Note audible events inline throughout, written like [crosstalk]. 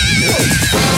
Get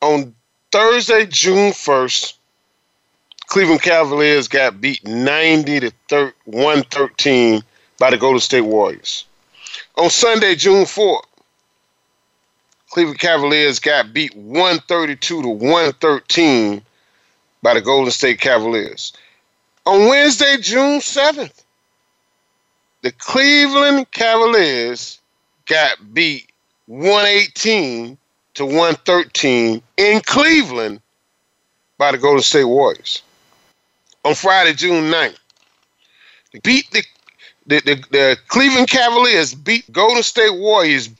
On Thursday, June 1st, Cleveland Cavaliers got beat 90 to 113 by the Golden State Warriors. On Sunday, June 4th, Cleveland Cavaliers got beat 132 to 113 by the Golden State Cavaliers. On Wednesday, June 7th, the Cleveland Cavaliers got beat 118 to 113 in Cleveland by the Golden State Warriors. On Friday, June 9th, they beat the, the, the, the Cleveland Cavaliers beat Golden State Warriors.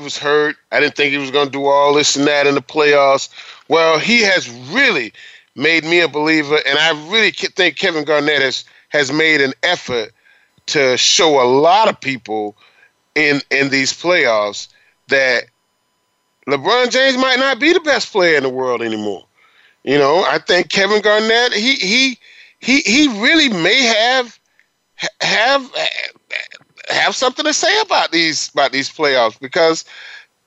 Was hurt. I didn't think he was going to do all this and that in the playoffs. Well, he has really made me a believer, and I really think Kevin Garnett has has made an effort to show a lot of people in in these playoffs that LeBron James might not be the best player in the world anymore. You know, I think Kevin Garnett he he he he really may have have have something to say about these about these playoffs because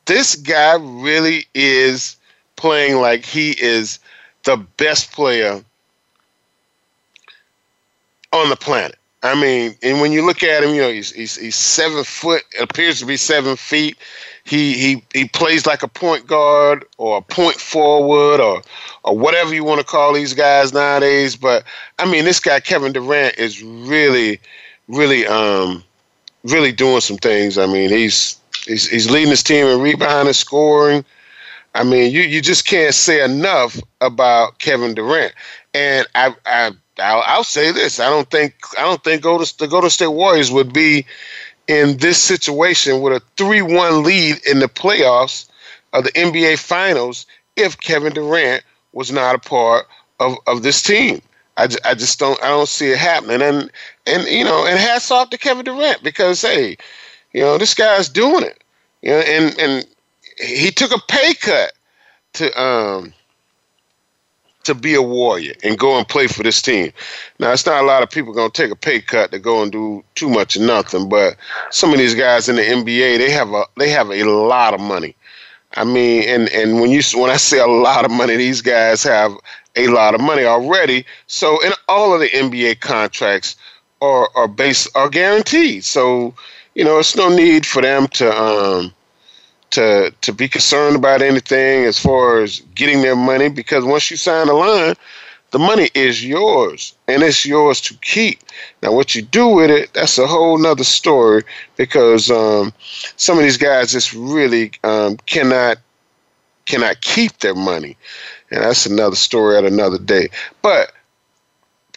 this guy really is playing like he is the best player on the planet. I mean, and when you look at him, you know, he's he's, he's seven foot, appears to be seven feet. He he he plays like a point guard or a point forward or or whatever you want to call these guys nowadays. But I mean, this guy Kevin Durant is really, really, um, really doing some things. I mean, he's he's he's leading his team in rebounding, scoring. I mean, you you just can't say enough about Kevin Durant. And I I I'll, I'll, say this: I don't think I don't think go to the Golden State Warriors would be in this situation with a three-one lead in the playoffs of the NBA Finals if Kevin Durant was not a part of, of this team. I, I just don't I don't see it happening. And and you know and hats off to Kevin Durant because hey, you know this guy's doing it. You know and and he took a pay cut to um to be a warrior and go and play for this team. Now, it's not a lot of people going to take a pay cut to go and do too much of nothing, but some of these guys in the NBA, they have a they have a lot of money. I mean, and and when you when I say a lot of money, these guys have a lot of money already. So, in all of the NBA contracts are are based are guaranteed. So, you know, it's no need for them to um to to be concerned about anything as far as getting their money because once you sign a line, the money is yours and it's yours to keep. Now, what you do with it, that's a whole nother story because um, some of these guys just really um, cannot cannot keep their money, and that's another story at another day. But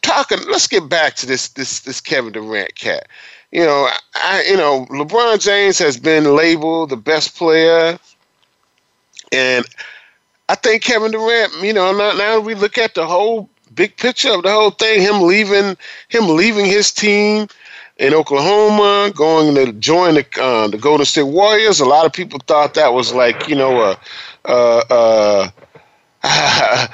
talking, let's get back to this this this Kevin Durant cat you know, I you know, LeBron James has been labeled the best player, and I think Kevin Durant. You know, now, now we look at the whole big picture of the whole thing. Him leaving, him leaving his team in Oklahoma, going to join the uh, the Golden State Warriors. A lot of people thought that was like you know a. a, a [laughs] a,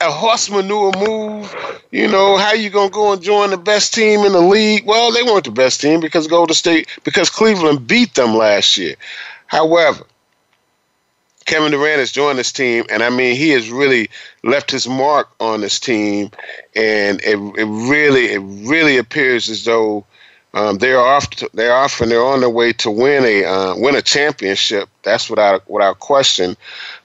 a horse manure move. You know, how you gonna go and join the best team in the league? Well, they weren't the best team because Golden State because Cleveland beat them last year. However, Kevin Durant has joined this team, and I mean he has really left his mark on this team, and it, it really it really appears as though um, they're off to, they're off and they're on their way to win a uh, win a championship. That's without without question.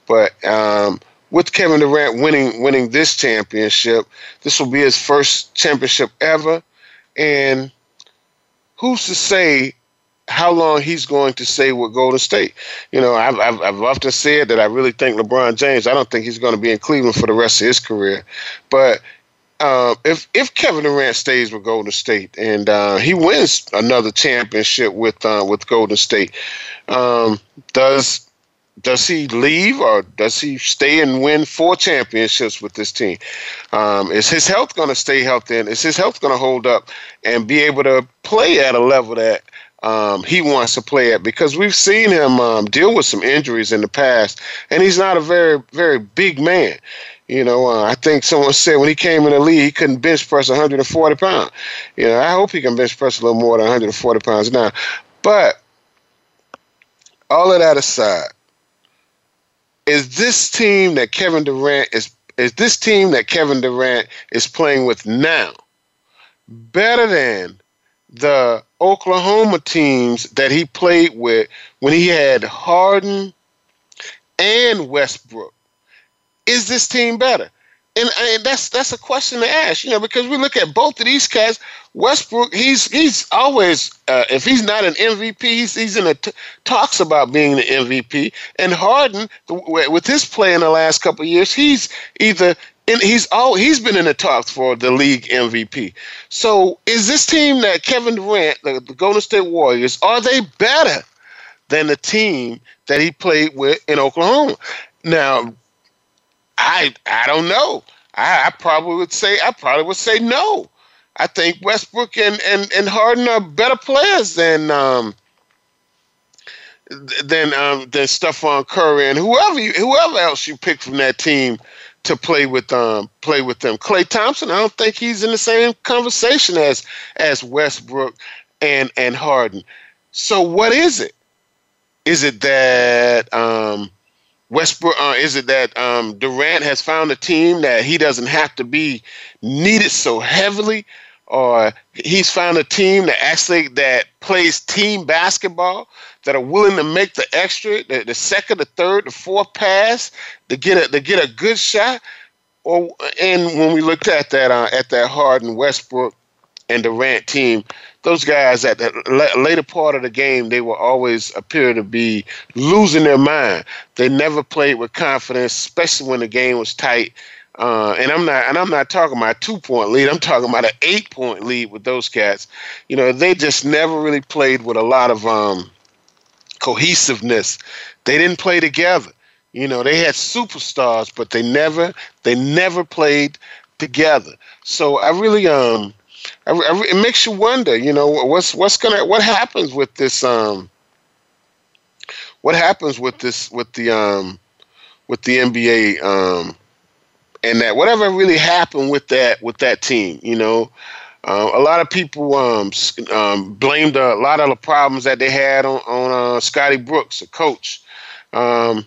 But um, with Kevin Durant winning winning this championship, this will be his first championship ever, and who's to say how long he's going to stay with Golden State. You know, I've, I've, I've often said that I really think LeBron James, I don't think he's going to be in Cleveland for the rest of his career. But uh, if if Kevin Durant stays with Golden State and uh, he wins another championship with uh, with Golden State, um, does does he leave or does he stay and win four championships with this team? Um, is his health going to stay healthy? And is his health going to hold up and be able to play at a level that um, he wants to play at because we've seen him um, deal with some injuries in the past, and he's not a very, very big man. You know, uh, I think someone said when he came in the league, he couldn't bench press 140 pounds. You know, I hope he can bench press a little more than 140 pounds now. But all of that aside, is this team that Kevin Durant is is this team that Kevin Durant is playing with now better than the Oklahoma teams that he played with when he had Harden and Westbrook. Is this team better? And, and that's that's a question to ask, you know, because we look at both of these cats. Westbrook, he's he's always uh, if he's not an MVP, he's he's in the t- talks about being the MVP. And Harden, with his play in the last couple years, he's either and he's all he's been in the talks for the league MVP. So is this team that Kevin Durant, the, the Golden State Warriors, are they better than the team that he played with in Oklahoma? Now, I I don't know. I, I probably would say I probably would say no. I think Westbrook and, and, and Harden are better players than um, than um, than Stephen Curry and whoever you, whoever else you pick from that team to play with um play with them. Klay Thompson, I don't think he's in the same conversation as as Westbrook and and Harden. So what is it? Is it that um Westbrook uh, is it that um, Durant has found a team that he doesn't have to be needed so heavily or he's found a team that actually that plays team basketball that are willing to make the extra, the, the second, the third, the fourth pass to get a to get a good shot. Or and when we looked at that uh, at that Harden, Westbrook, and Durant team, those guys at the later part of the game, they will always appear to be losing their mind. They never played with confidence, especially when the game was tight. Uh, and I'm not, and I'm not talking about a two point lead. I'm talking about an eight point lead with those cats. You know, they just never really played with a lot of um, cohesiveness. They didn't play together. You know, they had superstars, but they never they never played together. So I really um I, I, it makes you wonder, you know, what's what's gonna what happens with this um what happens with this with the um with the NBA um and that whatever really happened with that with that team, you know, uh, a lot of people um, um, blamed a lot of the problems that they had on, on uh, Scotty Brooks, the coach. Um,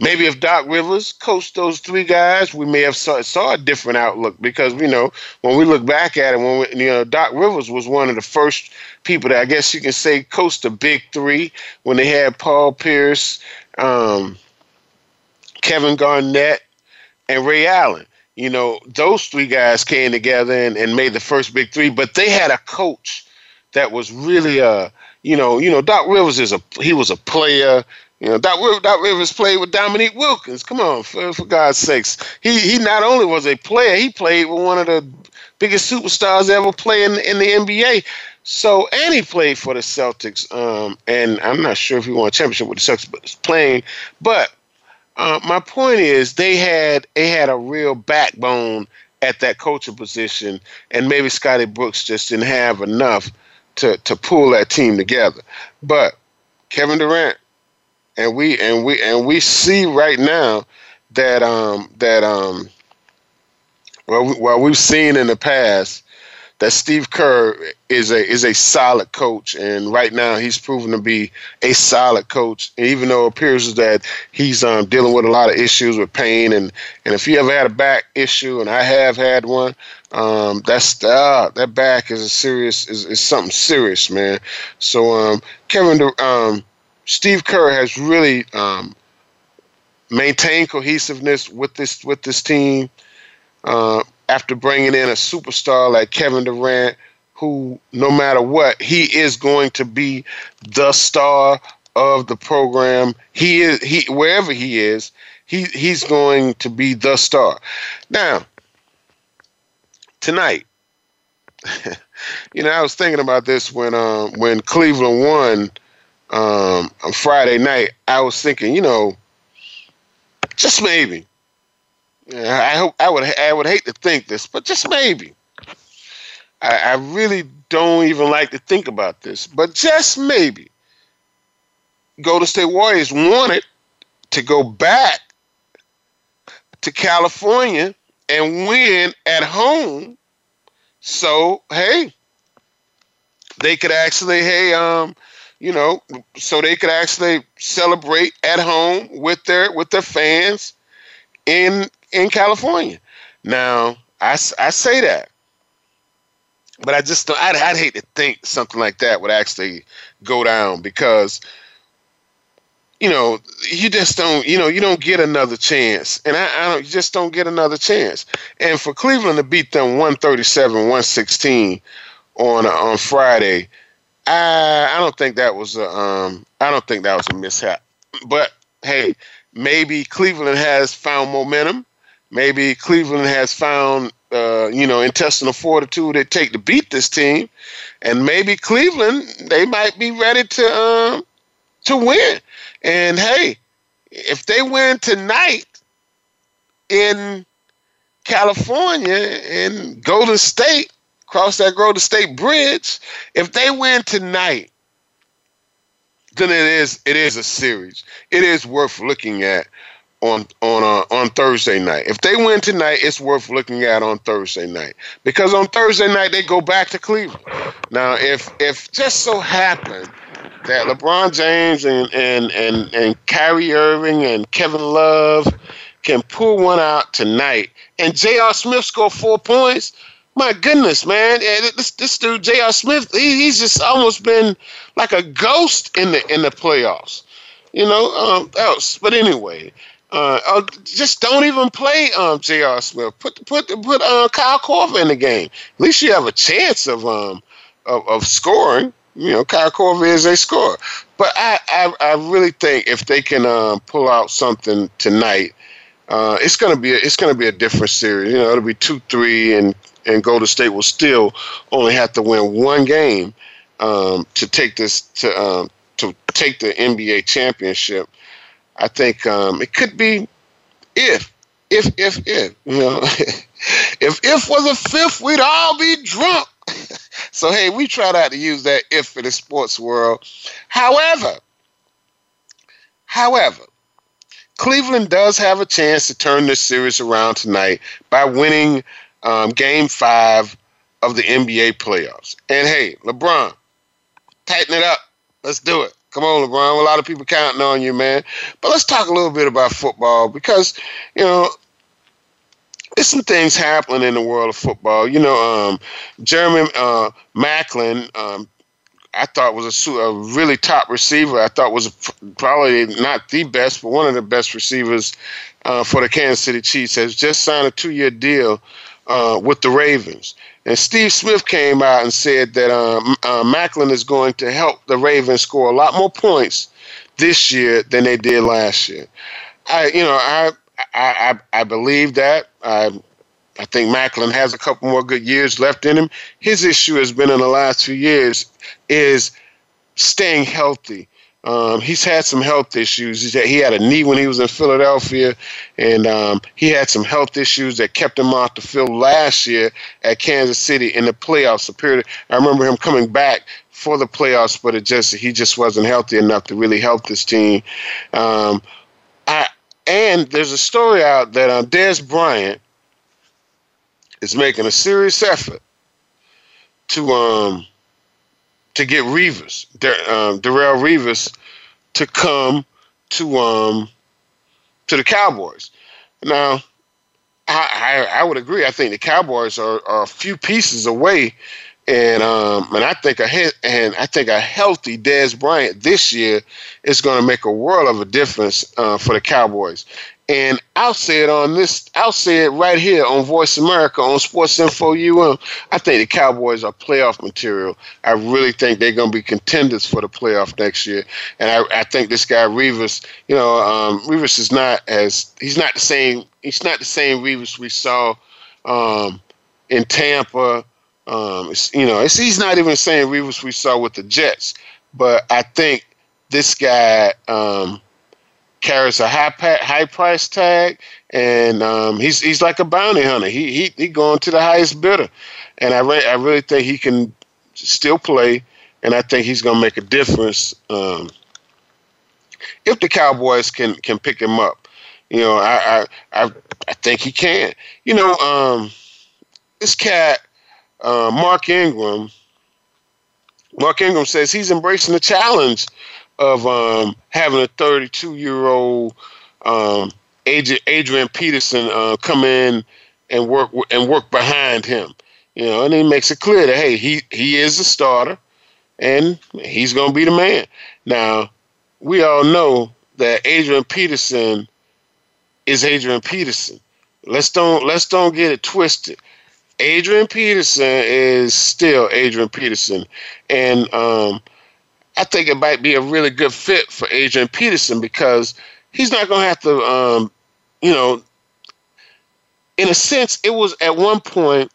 maybe if Doc Rivers coached those three guys, we may have saw, saw a different outlook because you know when we look back at it, when we, you know Doc Rivers was one of the first people that I guess you can say coached the big three when they had Paul Pierce, um, Kevin Garnett, and Ray Allen you know, those three guys came together and, and made the first big three, but they had a coach that was really a, you know, you know, Doc Rivers is a he was a player. You know, Doc, Doc Rivers played with Dominique Wilkins. Come on, for, for God's sakes. He he not only was a player, he played with one of the biggest superstars ever play in, in the NBA. So, and he played for the Celtics. Um, and I'm not sure if he won a championship with the Celtics, but it's playing. But uh, my point is they had they had a real backbone at that coaching position, and maybe Scotty Brooks just didn't have enough to to pull that team together. But Kevin Durant and we and we and we see right now that um that um well, well we've seen in the past that Steve Kerr is a is a solid coach, and right now he's proven to be a solid coach. Even though it appears that he's um, dealing with a lot of issues with pain, and and if you ever had a back issue, and I have had one, um, that's uh, that back is a serious is, is something serious, man. So um, Kevin, um, Steve Kerr has really um, maintained cohesiveness with this with this team. Uh, after bringing in a superstar like Kevin Durant, who no matter what, he is going to be the star of the program. He is he wherever he is, he he's going to be the star. Now, tonight, [laughs] you know, I was thinking about this when um when Cleveland won um on Friday night. I was thinking, you know, just maybe I hope I would I would hate to think this, but just maybe. I, I really don't even like to think about this, but just maybe. Golden State Warriors wanted to go back to California and win at home. So hey, they could actually hey um you know so they could actually celebrate at home with their with their fans in in California. Now, I, I say that, but I just don't, I'd, I'd hate to think something like that would actually go down because, you know, you just don't, you know, you don't get another chance. And I, I don't, you just don't get another chance. And for Cleveland to beat them 137, 116 on, on Friday, I, I don't think that was a, um, I don't think that was a mishap. But hey, maybe Cleveland has found momentum maybe Cleveland has found uh, you know intestinal fortitude it take to beat this team, and maybe Cleveland they might be ready to um, to win. And hey, if they win tonight in California in Golden State, cross that Golden State Bridge, if they win tonight, then it is it is a series. It is worth looking at on on uh, on Thursday night. If they win tonight, it's worth looking at on Thursday night because on Thursday night they go back to Cleveland. Now, if if just so happened that LeBron James and and and and Kyrie Irving and Kevin Love can pull one out tonight, and J.R. Smith score four points. My goodness, man! This this dude J.R. Smith, he, he's just almost been like a ghost in the in the playoffs. You know, um, else. But anyway, uh, uh, just don't even play um, J.R. Smith. Put put put uh, Kyle Korver in the game. At least you have a chance of um of, of scoring. You know, Kyle Korver is a scorer. But I, I, I really think if they can um, pull out something tonight, uh, it's gonna be a, it's gonna be a different series. You know, it'll be two three, and and Golden State will still only have to win one game um, to take this to um, to take the NBA championship. I think um, it could be if, if, if, if. You know, [laughs] if if was a fifth, we'd all be drunk. [laughs] so hey, we try not to use that if in the sports world. However, however, Cleveland does have a chance to turn this series around tonight by winning um, Game Five of the NBA playoffs. And hey, LeBron, tighten it up. Let's do it. Come on, LeBron. A lot of people counting on you, man. But let's talk a little bit about football because, you know, there's some things happening in the world of football. You know, um, Jeremy uh, Maclin, um, I thought was a, a, really top receiver. I thought was a, probably not the best, but one of the best receivers uh, for the Kansas City Chiefs. Has just signed a two-year deal uh, with the Ravens. And Steve Smith came out and said that um, uh, Maclin is going to help the Ravens score a lot more points this year than they did last year. I, you know, I, I, I, I believe that. I, I think Maclin has a couple more good years left in him. His issue has been in the last few years is staying healthy um, he's had some health issues. He had a knee when he was in Philadelphia, and um, he had some health issues that kept him off the field last year at Kansas City in the playoffs. period, I remember him coming back for the playoffs, but it just he just wasn't healthy enough to really help this team. Um, I and there's a story out that um, Dez Bryant is making a serious effort to um to get Revis, um, Darrelle Revis, to come to um to the Cowboys. Now, I, I, I would agree. I think the Cowboys are, are a few pieces away, and um and I think a he- and I think a healthy Dez Bryant this year is going to make a world of a difference uh, for the Cowboys. And I'll say it on this. I'll say it right here on Voice America on Sports Info UM. I think the Cowboys are playoff material. I really think they're going to be contenders for the playoff next year. And I, I think this guy Revis, you know, um, Revis is not as he's not the same. He's not the same Revis we saw um, in Tampa. Um, you know, he's not even the same Revis we saw with the Jets. But I think this guy. Um, carries a high high price tag, and um, he's he's like a bounty hunter. He he he going to the highest bidder, and I re- I really think he can still play, and I think he's going to make a difference um, if the Cowboys can can pick him up. You know, I I I, I think he can. You know, um, this cat, uh, Mark Ingram. Mark Ingram says he's embracing the challenge of um, having a 32 year old um, Adrian Peterson uh, come in and work and work behind him. You know, and he makes it clear that hey, he he is a starter, and he's going to be the man. Now, we all know that Adrian Peterson is Adrian Peterson. Let's don't let's don't get it twisted. Adrian Peterson is still Adrian Peterson, and um, I think it might be a really good fit for Adrian Peterson because he's not going to have to, um, you know, in a sense, it was at one point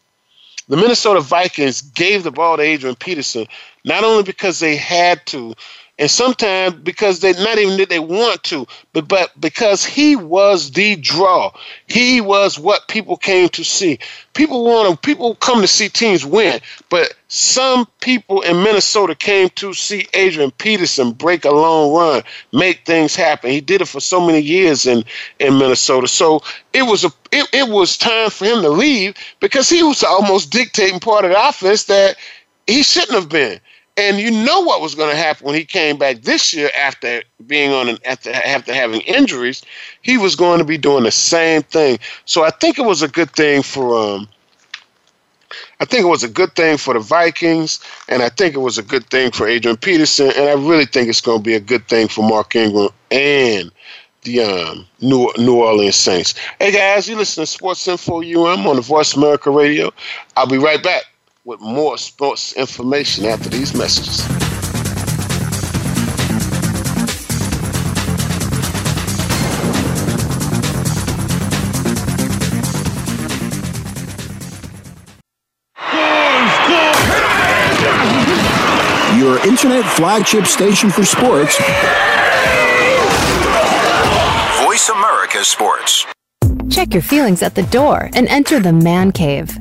the Minnesota Vikings gave the ball to Adrian Peterson not only because they had to, and sometimes because they not even that they want to, but but because he was the draw. He was what people came to see. People want to people come to see teams win, but some people in Minnesota came to see Adrian Peterson break a long run, make things happen. He did it for so many years in in Minnesota. So it was a it, it was time for him to leave because he was almost dictating part of the offense that he shouldn't have been. And you know what was going to happen when he came back this year after being on an after after having injuries, he was going to be doing the same thing. So I think it was a good thing for um I think it was a good thing for the Vikings, and I think it was a good thing for Adrian Peterson, and I really think it's going to be a good thing for Mark Ingram and the um, New New Orleans Saints. Hey guys, you listen to Sports Info UM on the Voice America Radio. I'll be right back with more sports information after these messages. Your internet flagship station for sports. Voice America Sports. Check your feelings at the door and enter the man cave.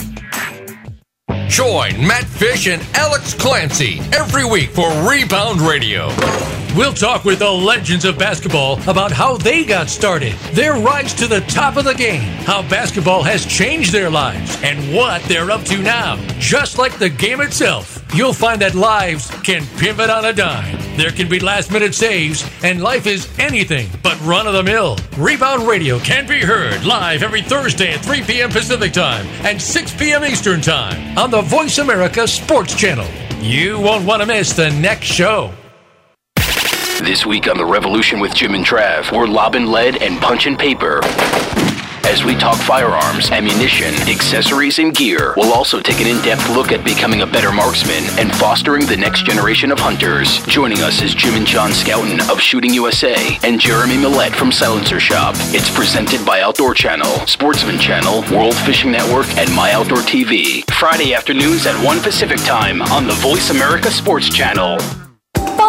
Join Matt Fish and Alex Clancy every week for Rebound Radio. We'll talk with the legends of basketball about how they got started, their rise to the top of the game, how basketball has changed their lives, and what they're up to now. Just like the game itself, you'll find that lives can pivot on a dime. There can be last minute saves, and life is anything but run of the mill. Rebound Radio can be heard live every Thursday at 3 p.m. Pacific Time and 6 p.m. Eastern Time on the Voice America Sports Channel. You won't want to miss the next show. This week on The Revolution with Jim and Trav, we're lobbing lead and punching paper as we talk firearms, ammunition, accessories, and gear. We'll also take an in depth look at becoming a better marksman and fostering the next generation of hunters. Joining us is Jim and John Scoutten of Shooting USA and Jeremy Millette from Silencer Shop. It's presented by Outdoor Channel, Sportsman Channel, World Fishing Network, and My Outdoor TV. Friday afternoons at 1 Pacific Time on the Voice America Sports Channel.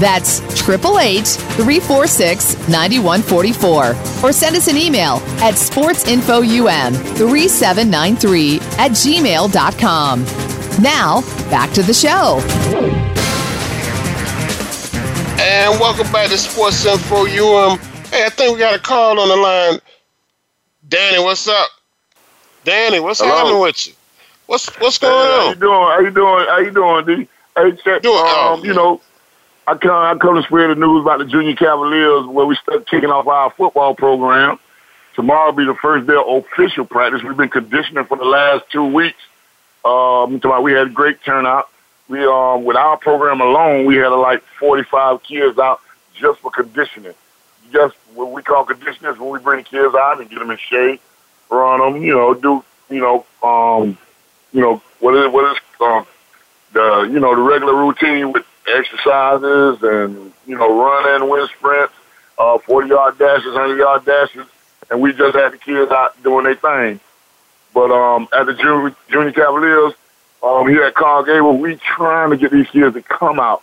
That's 888 346 9144. Or send us an email at sportsinfoum3793 at gmail.com. Now, back to the show. And welcome back to Sports Info UM. Hey, I think we got a call on the line. Danny, what's up? Danny, what's Hello. happening with you? What's what's going on? How you doing? How you doing? How you doing, D? Hey, check. Doing- oh, Um, you know, I come I come to spread the news about the Junior Cavaliers where we start kicking off our football program. Tomorrow will be the first day of official practice. We've been conditioning for the last two weeks. Um, we had a great turnout. We um with our program alone, we had like 45 kids out just for conditioning. Just what we call conditioning is when we bring kids out and get them in shape, run them, you know, do you know um you know what is what is um the you know the regular routine with exercises and you know running, wind sprints, uh, forty yard dashes, hundred yard dashes, and we just had the kids out doing their thing. But um, at the junior, junior Cavaliers, um, here at Coral Gables, we trying to get these kids to come out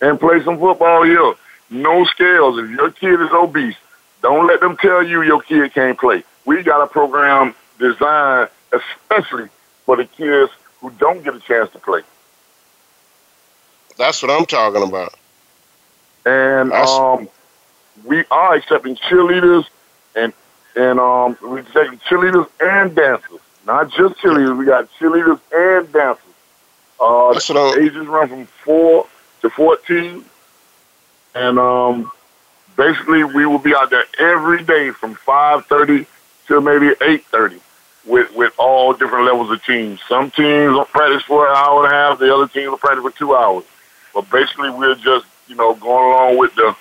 and play some football here. No scales. If your kid is obese, don't let them tell you your kid can't play. We got a program designed especially for the kids who don't get a chance to play. That's what I'm talking about. and That's- um, we are accepting cheerleaders and and um, we're accepting cheerleaders and dancers, not just cheerleaders. We got cheerleaders and dancers. Uh, That's what I'm- ages run from four to fourteen, and um, basically we will be out there every day from five thirty to maybe eight thirty. With, with all different levels of teams. Some teams will practice for an hour and a half. The other teams will practice for two hours. But basically, we're just you know going along with the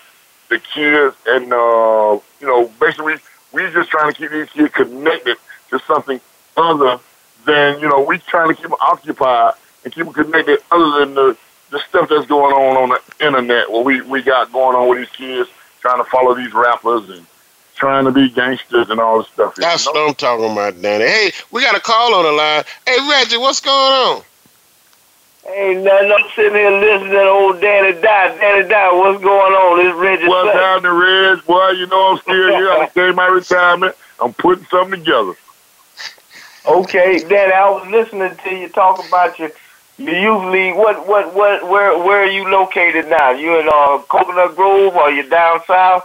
the kids, and uh, you know basically we we just trying to keep these kids connected to something other than you know we're trying to keep them occupied and keep them connected other than the the stuff that's going on on the internet. What we we got going on with these kids trying to follow these rappers and trying to be gangsters and all this stuff. That's you know? what I'm talking about, Danny. Hey, we got a call on the line. Hey, Reggie, what's going on? Ain't nothing. I'm sitting here listening to old Danny Die. Danny Die, what's going on? This Reggie What's happening, Reg? Boy, you know I'm still here. I'm came [laughs] my retirement. I'm putting something together. Okay, Danny, I was listening to you talk about your your youth league. What what what where where are you located now? You in uh Coconut Grove or you down south?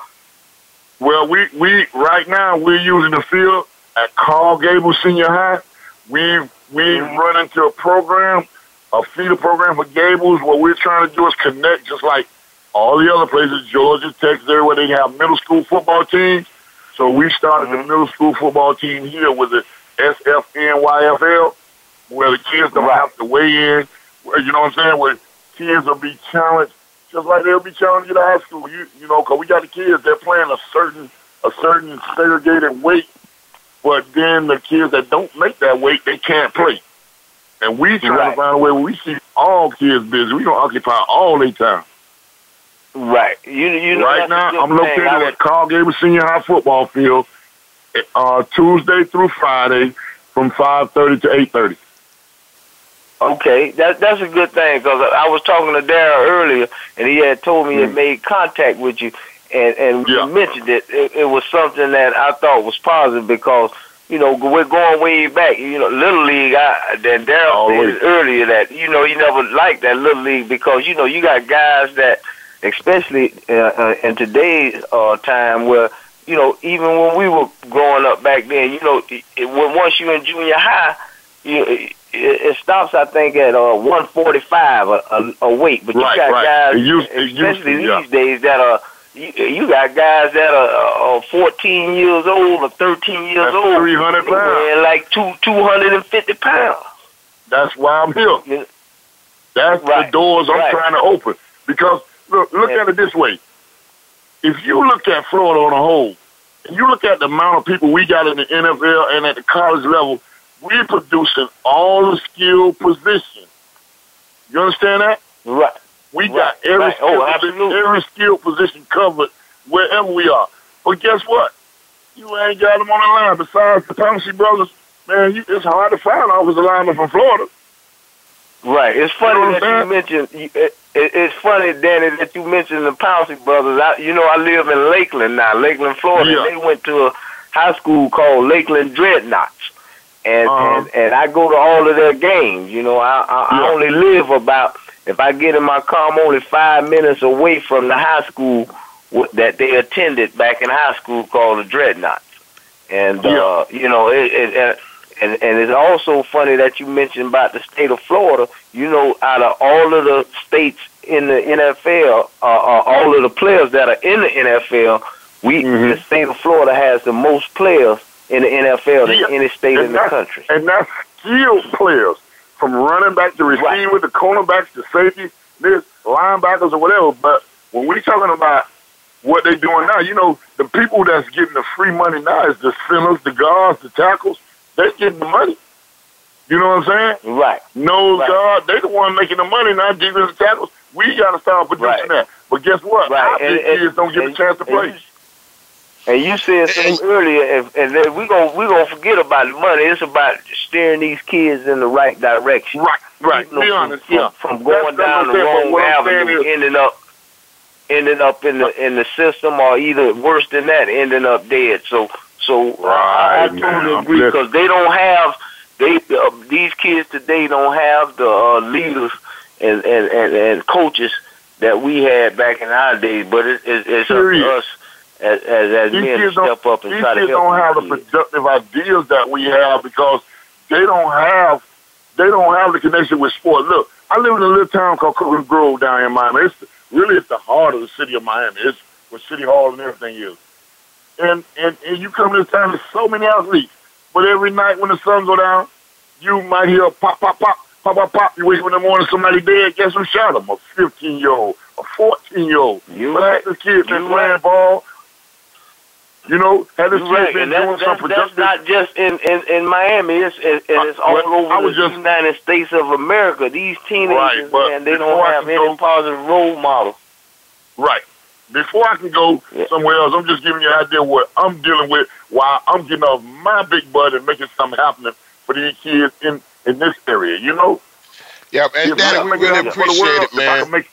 Well, we we right now we're using the field at Coral Gables Senior High. We've we run into a program, a feeder program for Gables. What we're trying to do is connect, just like all the other places, Georgia, Texas, everywhere they have middle school football teams. So we started the mm-hmm. middle school football team here with the SFNYFL, where the kids don't have to weigh in. Where you know what I'm saying? Where kids will be challenged just like they'll be challenged to high school. You you know, 'cause we got the kids they're playing a certain a certain segregated weight, but then the kids that don't make that weight they can't play. And we trying Right. to find a way where we keep all kids busy. We gonna occupy all their time. Right. You you know right now, I'm thing. located was- at Coral Gables Senior High football field, uh, Tuesday through Friday, from 5:30 to 8:30. Okay, that that's a good thing because I was talking to Darryl earlier, and he had told me he had made contact with you, and and Yeah. you mentioned it. it. It was something that I thought was positive because you know we're going way back. You know, little league. I then Darryl Always. said earlier that you know he never liked that little league because you know you got guys that, especially uh, uh, in today's uh, time where. You know, even when we were growing up back then, you know, it, it, once you in junior high, you it, it stops, I think, at uh, 145 a, a, a weight. But Right, you got right. guys, used- it used especially yeah. these days, that are you, you got guys that are uh, 14 years old or 13 years That's old. 300 pounds. weighing like two 250 pounds. That's why I'm here. Yeah. That's the doors I'm right. trying to open. Because look, look Yeah. at it this way: if you look at Florida on a whole, and you look at the amount of people we got in the NFL and at the college level, we're producing all the skilled positions. You understand that? Right. We Right, got every right. Oh, position, every skill position covered wherever we are. But guess what? You ain't got them on the line. Besides the Thompson brothers, man, you, it's hard to find offensive linemen from Florida. Right. It's funny You know that you mentioned. you- It, it, it's funny, Danny, that you mentioned the Pouncey brothers. I, you know, I live in Lakeland now, Lakeland, Florida. Yeah. They went to a high school called Lakeland Dreadnoughts, and Uh-huh. and, and I go to all of their games. You know, I I, I only live about if I get in my car, I'm only five minutes away from the high school w- that they attended back in high school called the Dreadnoughts, and uh, you know it. it, it and and it's also funny that you mentioned about the state of Florida. You know, out of all of the states in the NFL, uh, uh, all of the players that are in the NFL, we Mm-hmm. the state of Florida has the most players in the NFL than Yeah, any state and in the country. And that's skilled players from running back to receiver, the cornerbacks, the safety, this linebackers or whatever. But when we're talking about what they're doing now, you know, the people that's getting the free money now is the centers, the guards, the tackles. They're getting the money. You know what I'm saying? Right. No Right. guard, they the one making the money, not defensive tackles. We got to start producing Right. that. But guess what? Right. Our And- and- kids don't get a chance to and play. And you said something earlier, and, and then we gonna we gonna forget about the money. It's about steering these kids in the right direction. Right, right. Be honest, from, yeah. from going that's down the wrong what I'm saying avenue, ending up ending up in the in the system, or either worse than that, ending up dead. So so uh, I, I Right, man. totally agree because they don't have they uh, these kids today don't have the uh, leaders and, and, and, and coaches that we had back in our days. But it, it, it's up to us as as, as These men kids step up and these try to kids help. don't have the productive ideas that we have because they don't have they don't have the connection with sport. Look, I live in a little town called Coconut Grove down here in Miami. It's really at the heart of the city of Miami. It's where City Hall and everything is. And and, and you come to this town, there's so many athletes. But every night when the sun go down, you might hear a pop, pop, pop, pop, pop, pop. You wake up in the morning, somebody dead. Guess who shot him? A 15 year old, a 14 year old. You but right. this kid been playing right. ball. You know, had this right, been and that's, doing that's, some that's not just in, in, in Miami. It's it, it's uh, all well, I over was the just- United States of America. These teenagers, Right, man, they don't have any go- positive role model. Right. Before I can go Yeah. somewhere else, I'm just giving you an idea what I'm dealing with while I'm getting off my big butt and making something happen for these kids in, in this area, you know? Yep, and If I Danny, can we make it really happen for the appreciate world, it, If I, man. can make,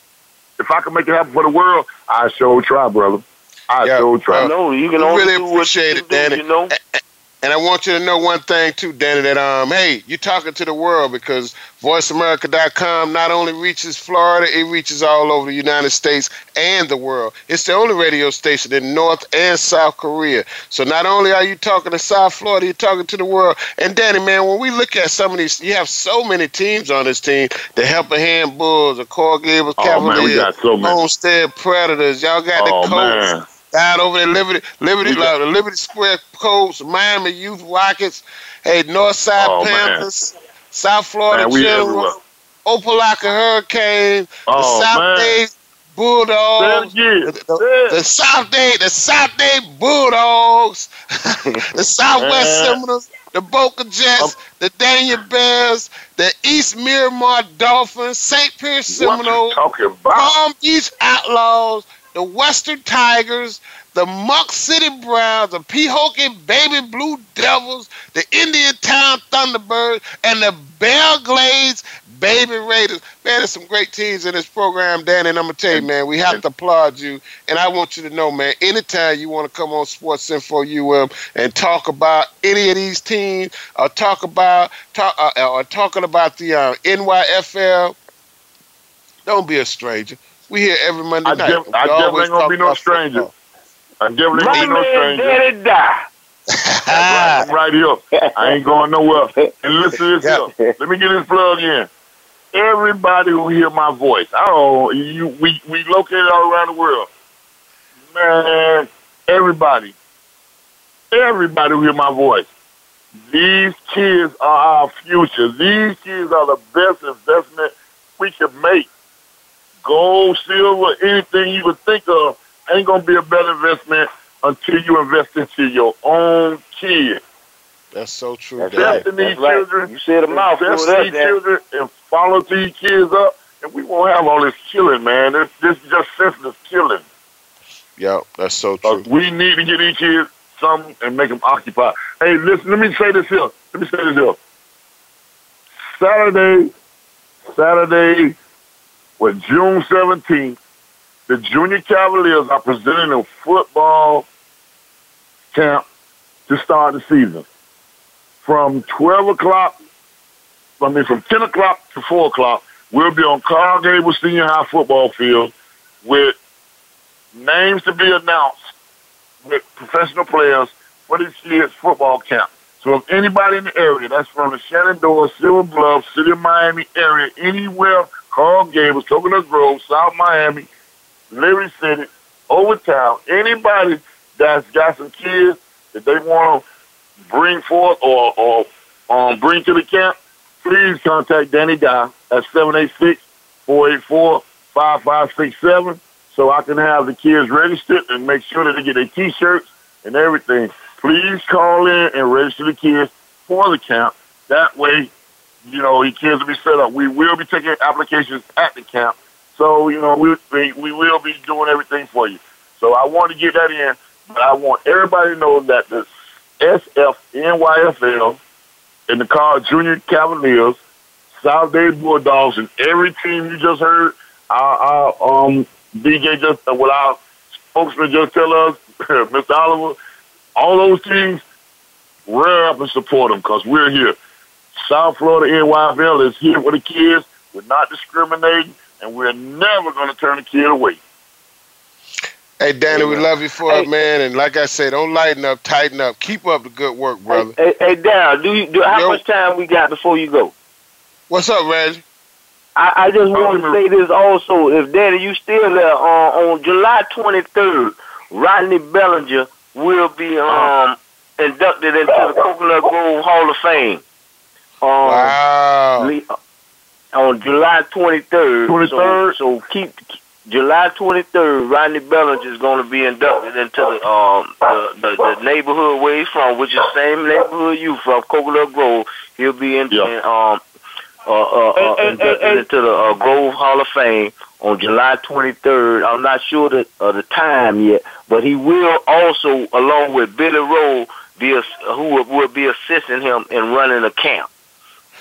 if I can make it happen for the world, I sure try, brother. I Yeah, sure try. well, No, you can we only really do what appreciate you it, do, Danny. You know, And I want you to know one thing too, Danny, that um, hey, you're talking to the world because VoiceAmerica.com not only reaches Florida, it reaches all over the United States and the world. It's the only radio station in North and South Korea. So not only are you talking to South Florida, you're talking to the world. And Danny, man, when we look at some of these, you have so many teams on this team: the Helping Hand Bulls, the Coral Gables Oh, man, we Cavaliers, got so many. Homestead Predators. Y'all got Oh, the Colts man. Down over there, Liberty, Liberty, got- uh, Liberty Square Colts, Miami Youth Rockets, hey, Northside Oh, man. Panthers, South Florida Man. Opa-locka Hurricanes, Oh, the South man. Dade Bulldogs, the, the, the South Dade, the South Dade Bulldogs, the Southwest Seminoles, the Boca Jets, the Daniel Bears, the East Miramar Dolphins, St. Pierce Seminoles, you talking about? Palm Beach Outlaws, the Western Tigers, the Muck City Browns, the Pahokee Baby Blue Devils, the Indian Town Thunderbirds, and the Bell Glades Baby Raiders. Man, there's some great teams in this program, Danny, and I'm going to tell you, man, we have to applaud you. And I want you to know, man, anytime you want to come on Sports Info UM and talk about any of these teams, or talk about, talk, uh, or talking about the uh, NYFL, don't be a stranger. We here every Monday I night. def- I definitely ain't gonna be no stranger. football. I definitely my ain't no man stranger. Daddy die. right, I'm [laughs] right here. I ain't going nowhere. And listen to this here. Let me get this plug in. Everybody who hear my voice, I don't you we we located all around the world. Man, everybody. Everybody who hear my voice. These kids are our future. These kids are the best investment we can make. Gold, silver, anything you would think of ain't gonna be a better investment until you invest into your own kids. That's so true. That's Invest right. in these That's right. children. You said a mouthful Invest with in us, these children and follow these kids up, and we won't have all this killing, man. This this is just senseless killing. Yeah, that's so Uh, true. we need to get these kids something and make them occupy. Hey, listen, let me say this here. Let me say this here. Saturday, Saturday, with June 17th, the Junior Cavaliers are presenting a football camp to start the season. From 12 o'clock, I mean, from 10 o'clock to 4 o'clock, we'll be on Coral Gables Senior High football field with names to be announced with professional players for this year's football camp. So if anybody in the area, that's from the Shenandoah, Silver Bluff, City of Miami area, anywhere, Coral Gables, Coconut Grove, South Miami, Liberty City, Overtown, anybody that's got some kids that they want to bring forth or, or um, bring to the camp, please contact Danny Dye at 786-484-5567 so I can have the kids registered and make sure that they get their T-shirts and everything. Please call in and register the kids for the camp. That way, you know, he kids will be set up. We will be taking applications at the camp. So, you know, we, we, we will be doing everything for you. So I want to get that in, but I want everybody to know that the SFNYFL and the Carl Junior Cavaliers, South Dade Bulldogs, and every team you just heard, our, our um, DJ just, uh, what our spokesman just tell us, [laughs] Mr. Oliver, all those teams, rear up and support them because we're here. South Florida NYFL is here for the kids. We're not discriminating, and we're never going to turn a kid away. Hey, Danny, we love you for Hey. it, man. And like I said, don't lighten up, tighten up. Keep up the good work, brother. Hey, hey, Daryl, do you do how Yo. much time we got before you go? What's up, Reggie? I, I just want to say this also. If Danny, you still there uh, on July 23rd, Rodney Bellinger will be um inducted into the Coconut Grove Hall of Fame. Um, Wow. le- on July 23rd. 23rd? So, so keep July 23rd. Rodney Bellinger is going to be inducted into the um the, the the neighborhood where he's from, which is the same neighborhood you from, Coconut Grove. He'll be in, Yeah. in um uh, uh, uh, Hey, hey, inducted hey, hey. into the uh, Grove Hall of Fame on July 23rd. I'm not sure the uh, the time yet, but he will also, along with Billy Rowe, be a, who will, will be assisting him in running a camp.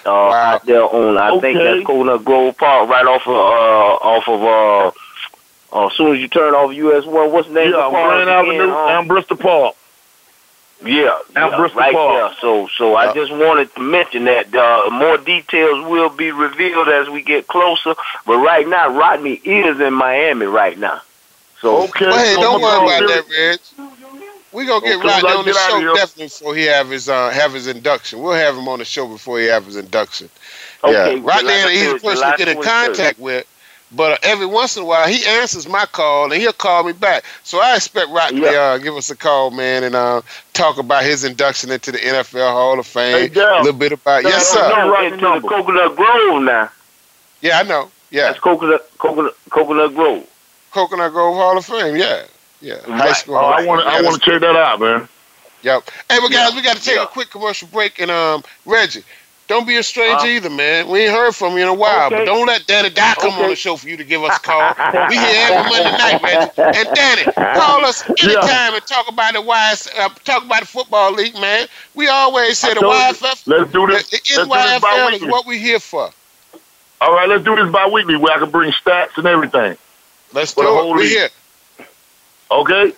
Uh, Wow. out there on, I think Okay. that's Coconut Grove Park, right off of uh, off of uh, uh, as soon as you turn off US One, what's the name Yeah, of the park Grand? Avenue Um, and Bristol Park. yeah, And yeah, Bristol right Park. there. So, so I just wanted to mention that uh, more details will be revealed as we get closer. But right now, Rodney is in Miami right now. So, Okay. Well, hey, don't worry about that, Reg. We gonna get Okay, Rodney let's on the get out of show definitely before he have his uh, have his induction. We'll have him on the show before he have his induction. Okay, yeah, well, Rodney like I ain't an easy said, person to get in 23rd. contact with, but uh, every once in a while he answers my call and he'll call me back. So I expect Rodney to uh, give us a call, man, and uh, talk about his induction into the NFL Hall of Fame. Dale. a little bit about yes, Dale, sir. no. now Rodney into the. Coconut Grove now. Yeah, I know. Yeah, That's Coconut Coconut Coconut Grove. Coconut Grove Hall of Fame. Yeah, yeah. High Right. school. Oh, I want to. I want to check that out, man. Yep. Hey, but guys, Yeah. we got to take Yeah. a quick commercial break. And um, Reggie, don't be a stranger Uh, either, man. We ain't heard from you in a while, Okay. but don't let Danny Dye come on the show for you to give us a call. we here every Monday [laughs] night, Reggie. And Danny, call us anytime and talk about the YS, uh, talk about the football league, man. We always say I the told you. YFF, Let's do this. Let's this NYFL is bi-weekly. what we're here for. All right, let's do this bi-weekly where I can bring stats and everything. Let's For the do whole it. We league. here. Okay.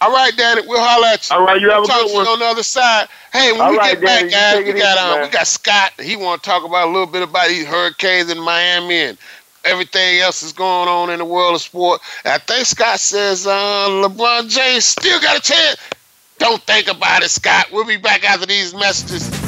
All right, Danny, we'll holler at you. All right, you have a good to you one. on the other side. Hey, when All we right, get back, guys, we got um, man. we got Scott. He want to talk about a little bit about these hurricanes in Miami and everything else that's going on in the world of sport. And I think Scott says uh, LeBron James still got a chance. Don't think about it, Scott. We'll be back after these messages.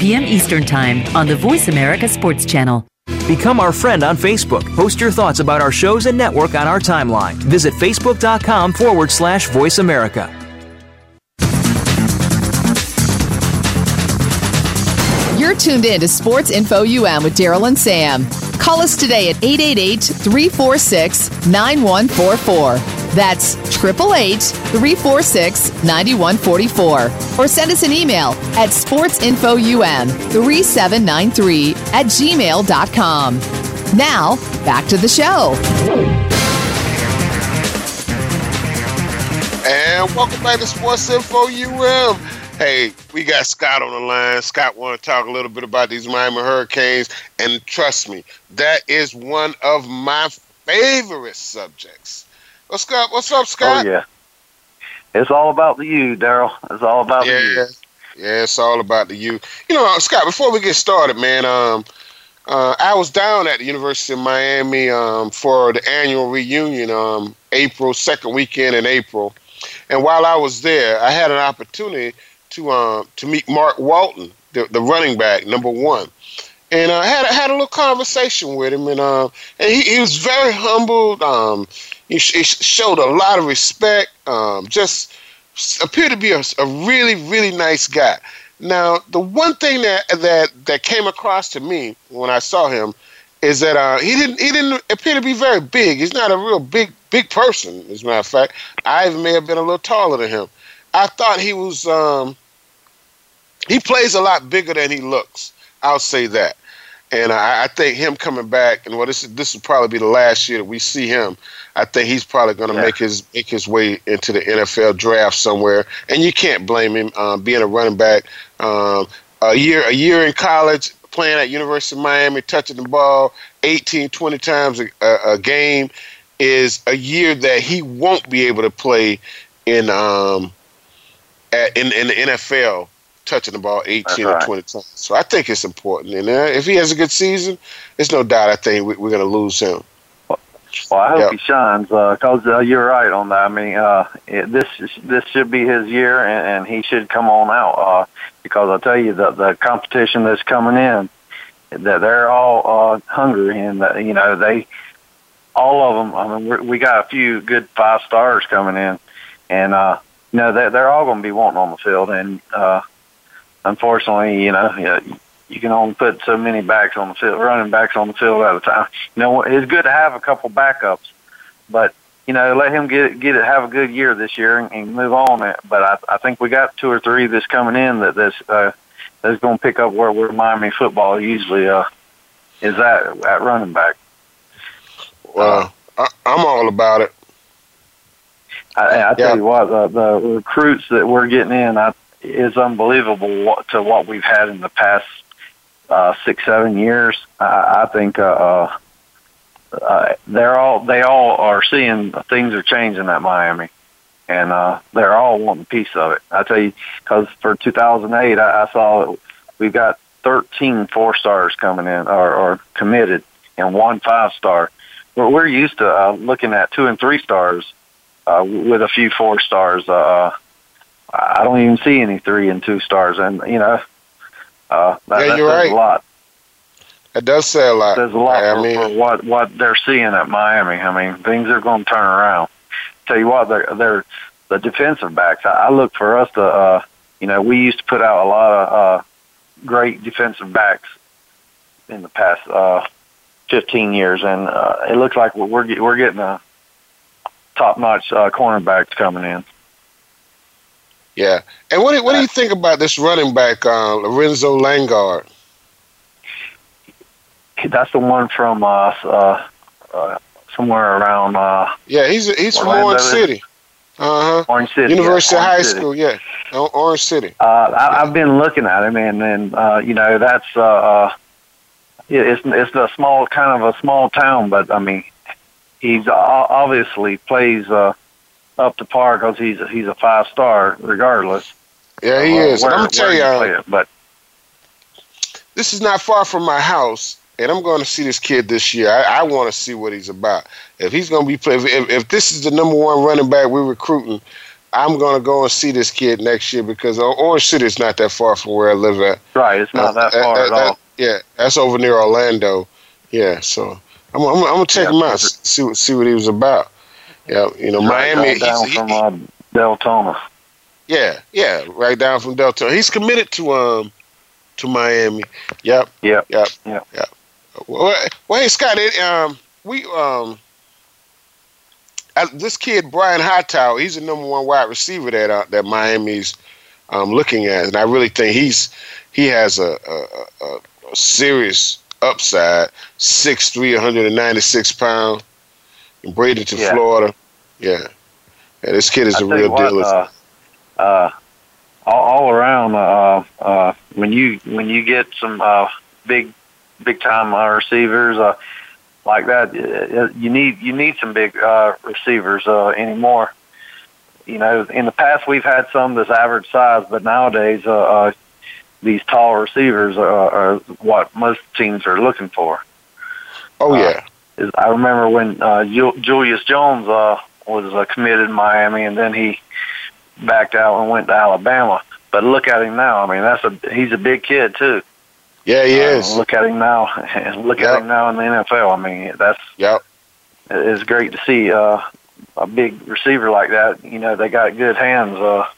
p.m. Eastern Time on the Voice America Sports Channel. Become our friend on Facebook. Post your thoughts about our shows and network on our timeline. Visit facebook.com forward slash voice America. You're tuned in to Sports Info UM with Daryl and Sam. Call us today at 888 346 9144. That's 888 346 9144. Or send us an email at sportsinfoum3793 at gmail.com. Now, back to the show. And welcome back to Sports Info UM. Hey, we got Scott on the line. Scott want to talk a little bit about these Miami Hurricanes, and trust me, that is one of my favorite subjects. What's up? What's up, Scott? Oh yeah, it's all about the you, Daryl. It's all about yeah, the you. Yeah, it's all about the you. You know, Scott. Before we get started, man, um, uh, I was down at the University of Miami um, for the annual reunion, um, April second weekend in April, and while I was there, I had an opportunity to um to meet Mark Walton, the, the running back, number one, and I uh, had had a little conversation with him, and uh, and he, he was very humbled. Um, he, he showed a lot of respect. Um, just appeared to be a, a really really nice guy. Now, the one thing that that that came across to me when I saw him is that uh, he didn't he didn't appear to be very big. He's not a real big big person. As a matter of fact, I may have been a little taller than him. I thought he was um, he plays a lot bigger than he looks. I'll say that. And I, I think him coming back, and well, this is this will probably be the last year that we see him. I think he's probably going to yeah. make his make his way into the NFL draft somewhere, and you can't blame him um, being a running back. Um, a year a year in college, playing at University of Miami, touching the ball 18, 20 times a, a, a game, is a year that he won't be able to play in um, at, in in the NFL touching the ball 18 right. or 20 times. So I think it's important. And uh, if he has a good season, there's no doubt I think we, are going to lose him. Well, I hope yep. he shines because uh, uh, you're right on that. I mean, uh, it, this this should be his year, and, and he should come on out uh, because I tell you the the competition that's coming in, that they're all uh, hungry, and uh, you know they all of them. I mean, we're, we got a few good five stars coming in, and uh, you know they're they're all going to be wanting on the field, and uh, unfortunately, you know, you can only put so many backs on the field, running backs on the field at a time. You know, it's good to have a couple backups, but you know, let him get get it, have a good year this year, and, and move on. But I, I think we got two or three that's coming in that that's uh, that's going to pick up where where Miami football usually uh, is at at running back. Well, I, I'm all about it. I, I tell you what, the, the recruits that we're getting in I, is unbelievable to what we've had in the past uh, six, seven years. I, I think uh, uh, they're all they all are seeing things are changing at Miami, and uh, they're all wanting a piece of it. I tell you, because for 2008, I, I saw we've got 13 four stars coming in or, or committed, and one five star. We're, we're used to uh, looking at two and three stars uh, with a few four stars. Uh, I don't even see any three and two stars, and you know, uh, that, yeah, that you're says right. a lot. It does say a lot. There's a lot I for, mean, for what what they're seeing at Miami. I mean, things are going to turn around. Tell you what, they're they're the defensive backs. I, I look for us to, uh, you know, we used to put out a lot of uh, great defensive backs in the past uh, 15 years, and uh, it looks like we're we're, get- we're getting a top-notch uh, cornerbacks coming in. Yeah. And what do, what do you think about this running back, uh, Lorenzo Lingard? That's the one from uh, uh, uh, somewhere around. Uh, Yeah, he's he's from Orange City. Uh huh. Orange City. University yeah, Orange High City. School. Yeah, Orange City. Uh, I, I've been looking at him, and and uh, you know that's uh, uh, it's it's a small kind of a small town, but I mean he's obviously plays uh, up to par because he's he's a five star regardless. Yeah, he Uh, is. Where- I'm gonna tell you, uh, but this is not far from my house, and I'm going to see this kid this year. I, I want to see what he's about. If he's going to be play, if, if, this is the number one running back we're recruiting, I'm going to go and see this kid next year because Orange City is not that far from where I live at. right, it's not that Uh, far uh, at uh, all. Yeah, that's over near Orlando. Yeah, so I'm, I'm, I'm gonna check Yeah, him out, see what see what he was about. Yeah, you know, Right Miami. down he's- from uh, Deltona. Yeah, yeah, right down from Delta. He's committed to um to Miami. Yep. Yep. Yep. Yep. Yep. Well, well hey Scott, it, um, we um, uh, this kid Brian Hightower, he's the number one wide receiver that uh, that Miami's um looking at, and I really think he's he has a a, a, a serious upside. Six three, 196 in Bradenton, Yeah. Florida. Yeah. Yeah, this kid is I you real what, deal. Uh, uh, all, all around, uh, uh, when you when you get some uh, big big time uh, receivers uh, like that, uh, you need you need some big uh, receivers uh, anymore. You know, in the past we've had some that's average size, but nowadays uh, uh, these tall receivers are, are what most teams are looking for. oh yeah. Is I remember when uh, Ju- Julio Jones uh, was uh, committed in Miami, and then he backed out and went to Alabama. But look at him now. I mean, that's a he's a big kid too. Yeah, he Uh, is. look at him now. [laughs] Look Yep. at him now in the NFL. I mean, that's Yep. it's great to see uh, a big receiver like that. You know, they got good hands. Uh,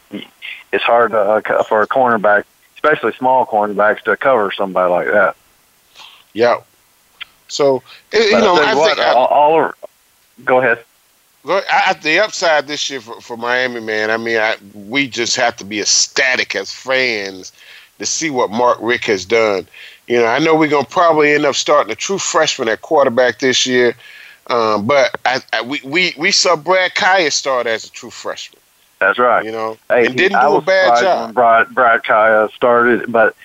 it's hard to, uh, for a cornerback, especially small cornerbacks, to cover somebody like that. Yep. So it, you know, I what, think I, all, all go ahead. I, I- the upside this year for, for Miami, man. I mean, I, we just have to be ecstatic as fans to see what Mark Richt has done. You know, I know we're gonna probably end up starting a true freshman at quarterback this year, um, but I, I, we, we we saw Brad Kaaya start as a true freshman. That's right. You know, Hey, and didn't I do a bad job. When Brad, Brad Kaaya started, but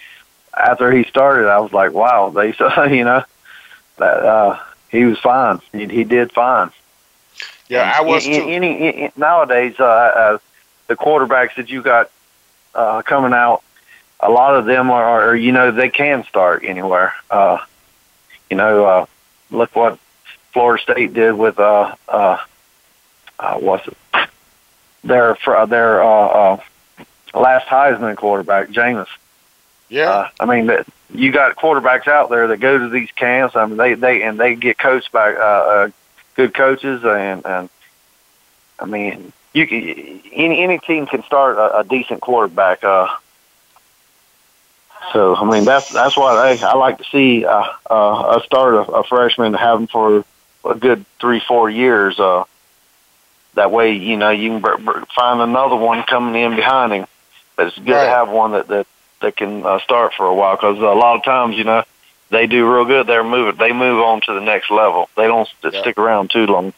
after he started, I was like, wow, they, [laughs] you know, uh, he was fine. He, he did fine. Yeah, I was A- too. Any, any, nowadays, uh, uh, the quarterbacks that you got uh, coming out, a lot of them are, are, you know, they can start anywhere. Uh, you know, uh, look what Florida State did with uh, uh, uh, what's it? Their their uh, uh, last Heisman quarterback, Jameis. Yeah. Uh, I mean, that you got quarterbacks out there that go to these camps. I mean, they they and they get coached by uh, uh, good coaches, and and I mean, you can any any team can start a, a decent quarterback. Uh, so I mean, that's that's why I, I like to see uh, uh, us start a, a freshman, have him for a good three four years. Uh, that way, you know, you can br- br- find another one coming in behind him. But it's good Right. to have one that that that can uh, start for a while because a lot of times, you know, they do real good. They're moving. They move on to the next level. They don't Yeah. stick around too long.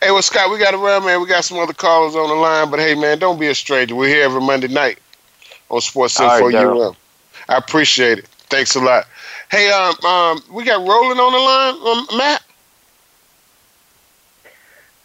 Hey, well, Scott, we got to run, man. We got some other callers on the line, but hey, man, don't be a stranger. We're here every Monday night on Sports All right, Info Daryl. UM. I appreciate it. Thanks a lot. Hey, um, um, we got Roland on the line, um, Matt.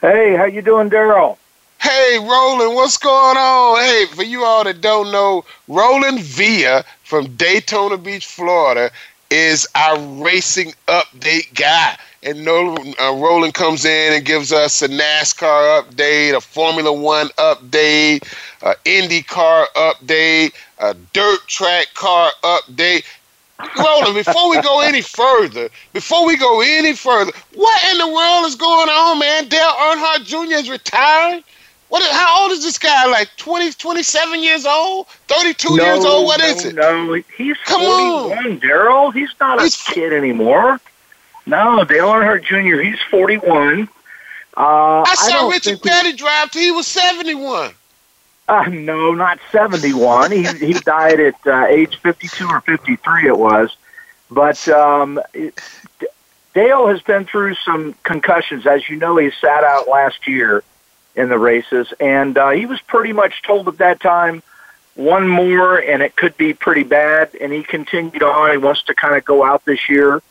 Hey, how you doing, Daryl? Hey, Roland, what's going on? Hey, for you all that don't know, Roland Villa from Daytona Beach, Florida, is our racing update guy. And uh, Roland comes in and gives us a NASCAR update, a Formula One update, a IndyCar update, a dirt track car update. Roland, before we go any further, before we go any further, what in the world is going on, man? Dale Earnhardt Jr. is retired. What? How old is this guy? Like 20, 27 years old? 32 no, years old? What no, is it? No, he's Come 41, Daryl. He's not a kid anymore. No, Dale Earnhardt Jr., he's 41. Uh, I saw don't Richard Petty drive till he was 71. Uh, no, not 71. he he died at uh, age 52 or 53 it was. But um, it, D- Dale has been through some concussions. As you know, he sat out last year in the races, and uh, he was pretty much told at that time one more and it could be pretty bad. And he continued on. He wants to kind of go out this year,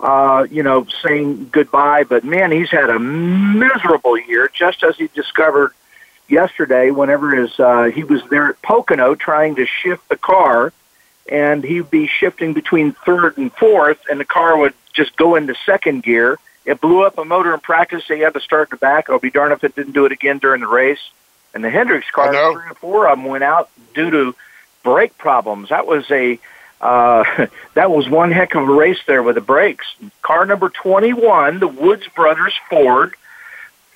uh, you know, saying goodbye. But man, he's had a miserable year, just as he discovered yesterday whenever his uh, he was there at Pocono trying to shift the car and he'd be shifting between third and fourth and the car would just go into second gear. It blew up a motor in practice, so he had to start the back. I'll be darned if it didn't do it again during the race. And the Hendricks car, three or four of them went out due to brake problems. That was a uh, [laughs] that was one heck of a race there with the brakes. Car number twenty one, the Woods Brothers Ford,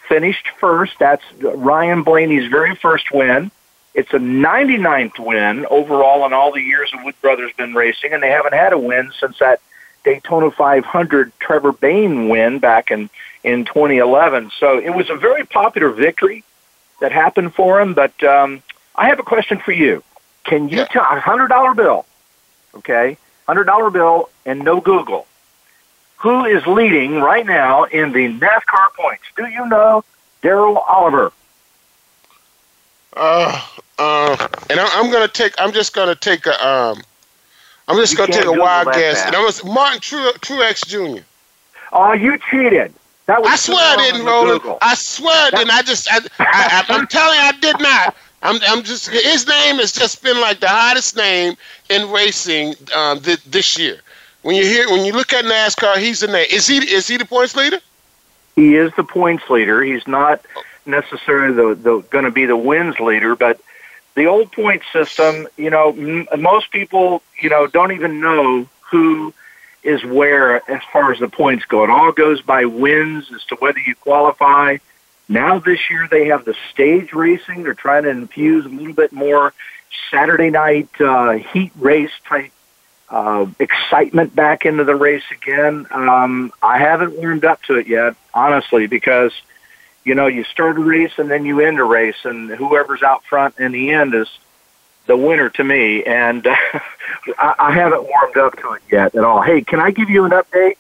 finished first. That's Ryan Blaney's very first win. It's a 99th win overall in all the years the Wood Brothers been racing, and they haven't had a win since that Daytona 500 Trevor Bayne win back in in 2011. So it was a very popular victory that happened for him. But um, I have a question for you. Can you tell a hundred dollar bill? Okay, hundred dollar bill and no Google. Who is leading right now in the NASCAR points? Do you know Daryl Oliver? Uh, uh, and I, I'm gonna take. I'm just gonna take a. Um, I'm just gonna take a wild guess. And I'm gonna, Martin Tru, Truex Jr. Oh, you cheated. That was I swear I didn't, Roland. I swear I didn't. I just, I, I, I, I'm [laughs] telling you, I did not. I'm, I'm just. His name has just been like the hottest name in racing um, th- this year. When you hear, when you look at NASCAR, he's the name. Is he? Is he the points leader? He is the points leader. He's not necessarily the, the going to be the wins leader, but the old point system, you know, m- most people, you know, don't even know who is where as far as the points go. It all goes by wins as to whether you qualify. Now this year they have the stage racing. They're trying to infuse a little bit more Saturday night uh, heat race type uh, excitement back into the race again. Um, I haven't warmed up to it yet, honestly, because you know you start a race and then you end a race, and whoever's out front in the end is the winner to me. And [laughs] I, I haven't warmed up to it yet at all. Hey, can I give you an update?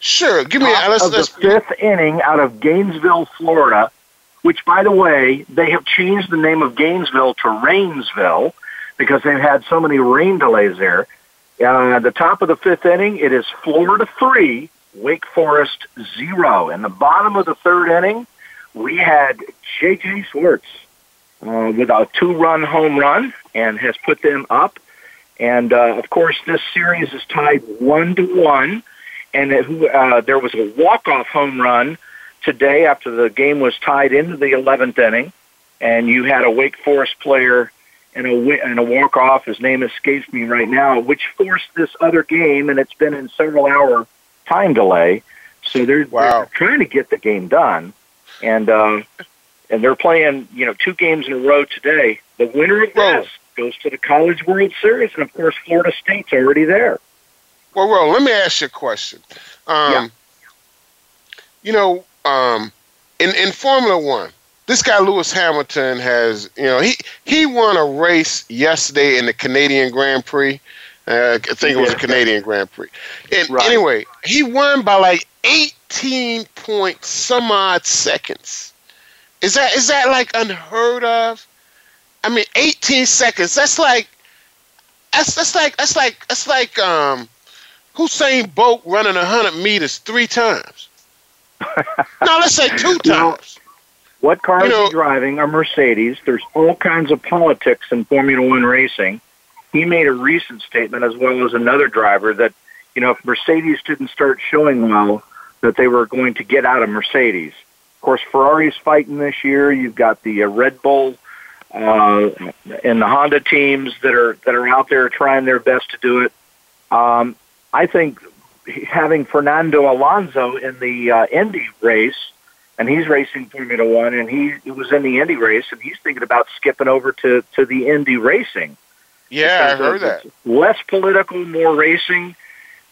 Sure, give me. Top Let's, of let's, the fifth inning out of Gainesville, Florida, which, by the way, they have changed the name of Gainesville to Rainsville because they've had so many rain delays there. Uh, at the top of the fifth inning, it is Florida three, Wake Forest zero. In the bottom of the third inning, we had J.J. Schwarz uh, with a two-run home run and has put them up. And uh, of course, this series is tied one to one. And it, who- uh, there was a walk-off home run today after the game was tied into the 11th inning, and you had a Wake Forest player and a and a walk-off. His name escapes me right now, which forced this other game, and it's been in several hour time delay. So they're, they're trying to get the game done, and uh, and they're playing you know two games in a row today. The winner of this goes to the College World Series, and of course Florida State's already there. Well, Ro, let me ask you a question. Um, You know, um, in in Formula One, this guy Lewis Hamilton has, you know, he he won a race yesterday in the Canadian Grand Prix. Uh, I think it was a Canadian Grand Prix. And right. anyway, he won by like 18 point some odd seconds. Is that is that like unheard of? I mean, 18 seconds. That's like that's that's like that's like that's like um Usain Bolt running 100 meters three times. [laughs] no, let's say two times. what car you know, is he driving? A Mercedes. There's all kinds of politics in Formula One racing. He made a recent statement, as well as another driver, that you know if Mercedes didn't start showing well, that they were going to get out of Mercedes. Of course, Ferrari's fighting this year. You've got the uh, Red Bull uh, and the Honda teams that are that are out there trying their best to do it. Um, I think having Fernando Alonso in the uh, Indy race, and he's racing Formula One, and he, he was in the Indy race, and he's thinking about skipping over to to the Indy racing. Yeah, I heard that. Less political, more racing,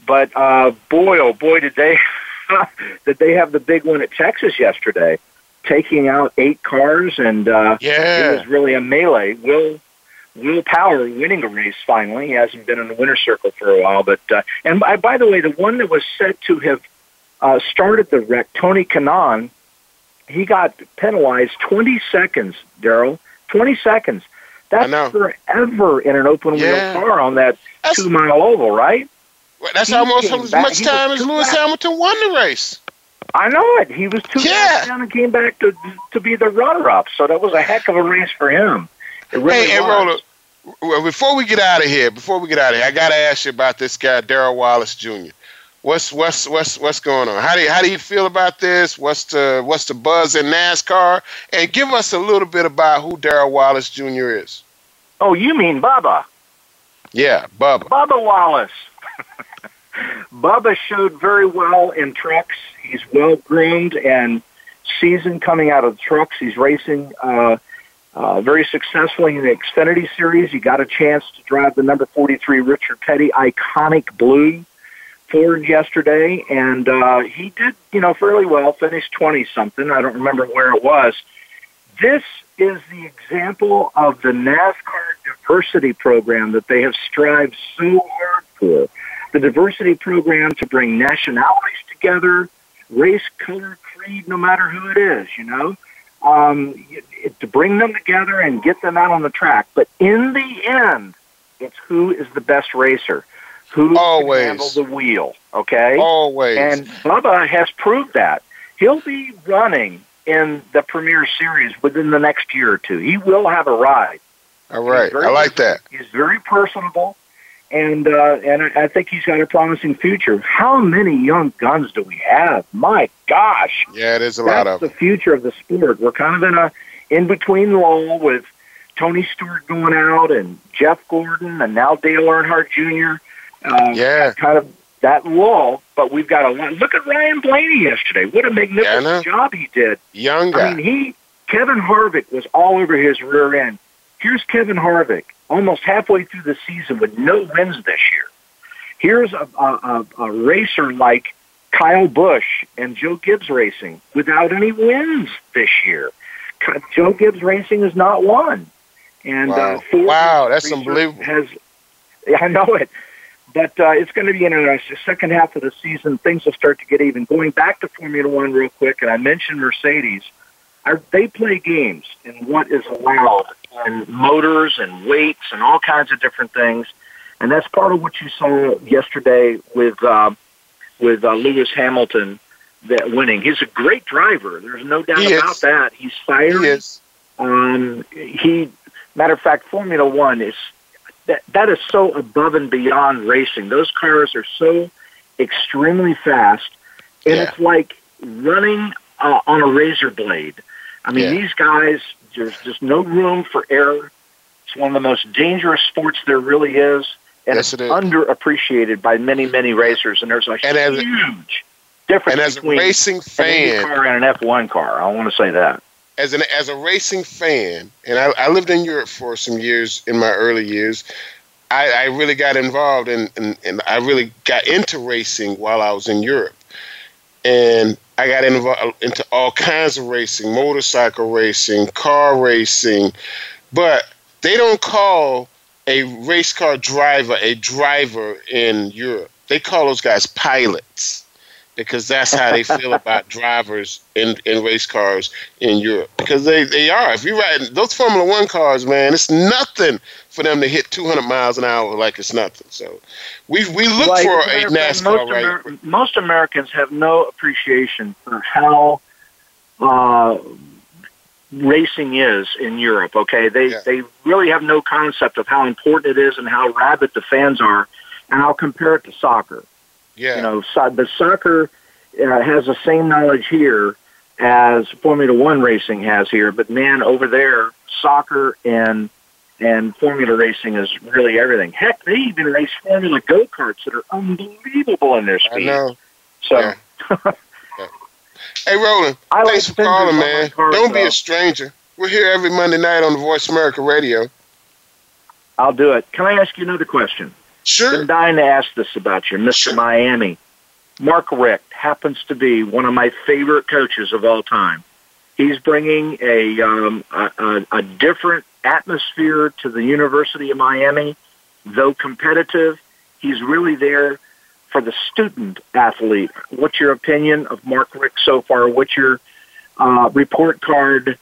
but uh, boy, oh boy, did they [laughs] [laughs] did they have the big one at Texas yesterday, taking out eight cars, and uh, yeah, it was really a melee. Will Will Power winning a race finally. He hasn't been in the winner's circle for a while, but uh, and by, by the way, the one that was said to have uh, started the wreck, Tony Kanaan, he got penalized 20 seconds. Daryl, 20 seconds. That's forever in an open wheel yeah. car on that that's, two mile oval, right? Well, that's he almost as much time as Lewis back. Hamilton won the race. I know it. He was two yeah. down and came back to to be the runner up. So that was a heck of a race for him. It really hey, was. Hey, well, before we get out of here, before we get out of here, I got to ask you about this guy, Darrell Wallace Jr. What's what's what's what's going on? How do you, how do you feel about this? What's the what's the buzz in NASCAR? And give us a little bit about who Darrell Wallace Jr. is. Oh, you mean Bubba? Yeah, Bubba. Bubba Wallace. [laughs] Bubba showed very well in trucks. He's well groomed and seasoned coming out of the trucks. He's racing uh, uh, very successfully in the Xfinity Series. He got a chance to drive the number 43 Richard Petty iconic blue Ford yesterday, and uh, he did, you know, fairly well. Finished 20 something. I don't remember where it was. This is the example of the NASCAR diversity program that they have strived so hard for. The diversity program to bring nationalities together, race, color, creed, no matter who it is, you know um, to bring them together and get them out on the track. But in the end, it's who is the best racer, who Always. can handle the wheel. Okay, always. And Bubba has proved that he'll be running in the Premier Series within the next year or two. He will have a ride. All right, I like that. He's very personable and uh, and I think he's got a promising future. How many young guns do we have? My gosh! Yeah, it is a That's lot of the future of the sport. We're kind of in a in between lull with Tony Stewart going out and Jeff Gordon and now Dale Earnhardt Jr. Uh, yeah, kind of that lull. But we've got a lot. Look at Ryan Blaney yesterday. What a magnificent yeah, job he did. Young guy. I mean, he Kevin Harvick was all over his rear end. Here's Kevin Harvick almost halfway through the season with no wins this year. Here's a, a, a racer like Kyle Busch and Joe Gibbs Racing without any wins this year. Joe Gibbs Racing has not won. And wow, uh, Ford wow that's unbelievable. Has [laughs] I know it, but uh, it's going to be interesting. Second half of the season, things will start to get even. Going back to Formula One real quick, and I mentioned Mercedes. Are, they play games in what is allowed and motors and weights and all kinds of different things. And that's part of what you saw yesterday with uh, with uh, Lewis Hamilton that winning. He's a great driver. There's no doubt he about is. that. He's fired. He is. Um, he, matter of fact, Formula One is that that is so above and beyond racing. Those cars are so extremely fast, and Yeah. it's like running uh, on a razor blade. I mean, Yeah. these guys there's just no room for error. It's one of the most dangerous sports there really is, and Yes, it's it is. underappreciated by many, many racers. And there's a And as a- huge difference and as a between racing an fan- car and an F1 car. I want to say that. as an as a racing fan, and I, I lived in Europe for some years in my early years. I, I really got involved and, and, and I really got into racing while I was in Europe. And I got involved into all kinds of racing, motorcycle racing, car racing, but they don't call a race car driver a driver in Europe. They call those guys pilots because that's how they feel [laughs] about drivers in, in race cars in Europe. Because they, they are. If you ride those Formula One cars, man, it's nothing for them to hit 200 miles an hour like it's nothing. So we we look Like, for a NASCAR most, right. Amer- most Americans have no appreciation for how uh, racing is in Europe. Okay, they they really have no concept of how important it is and how rabid the fans are. And I'll compare it to soccer. Yeah. You know, so, but soccer uh, has the same knowledge here as Formula One racing has here. But man, over there, soccer and and formula racing is really everything. Heck, they even race formula go karts that are unbelievable in their I speed. know. So [laughs] Hey, Roland, I like thanks for calling, man. cars, Don't be though. a stranger. We're here every Monday night on the Voice America Radio. I'll do it. Can I ask you another question? Sure. Been dying to ask this about you, Mr. Miami. Mark Richt happens to be one of my favorite coaches of all time. He's bringing a um, a, a, a different atmosphere to the University of Miami. Though competitive, he's really there for the student athlete. What's your opinion of Mark Richt so far? What's your uh, report card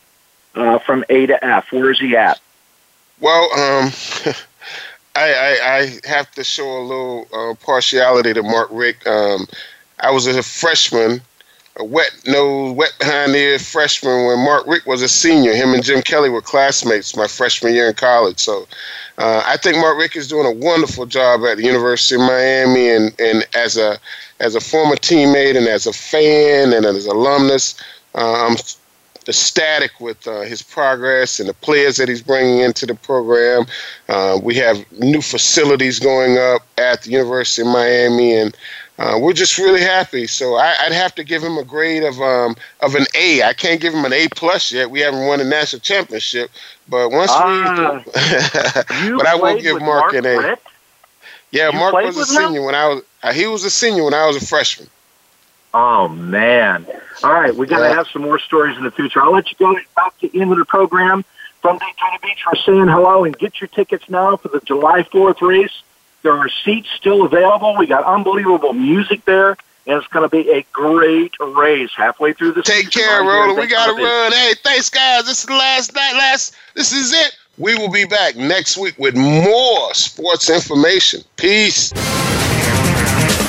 uh, from A to F? Where is he at? Well, um, [laughs] I, I, I have to show a little uh, partiality to Mark Richt. Um, I was a freshman, a wet nose, wet behind the ear freshman when Mark Richt was a senior. Him and Jim Kelly were classmates my freshman year in college. So uh, I think Mark Richt is doing a wonderful job at the University of Miami, and, and as a as a former teammate and as a fan and as an alumnus, uh, I'm ecstatic with uh, his progress and the players that he's bringing into the program. Uh, we have new facilities going up at the University of Miami, and uh, we're just really happy. So I, I'd have to give him a grade of um, of an A. I can't give him an A plus yet. We haven't won a national championship, but once Ah, we, [laughs] you but I will give Mark, Mark an A. Yeah, You Mark was a with him? senior when I was. Uh, he was a senior when I was a freshman. Oh man! All right, we got to Yeah. have some more stories in the future. I'll let you go back to the end of the program from Daytona Beach. We're saying hello and get your tickets now for the July Fourth race. There are seats still available. We got unbelievable music there, and it's going to be a great race halfway through the Take season. care, right here in Roland. We gotta run. Hey, thanks, guys. This is the last night. Last. This is it. We will be back next week with more sports information. Peace.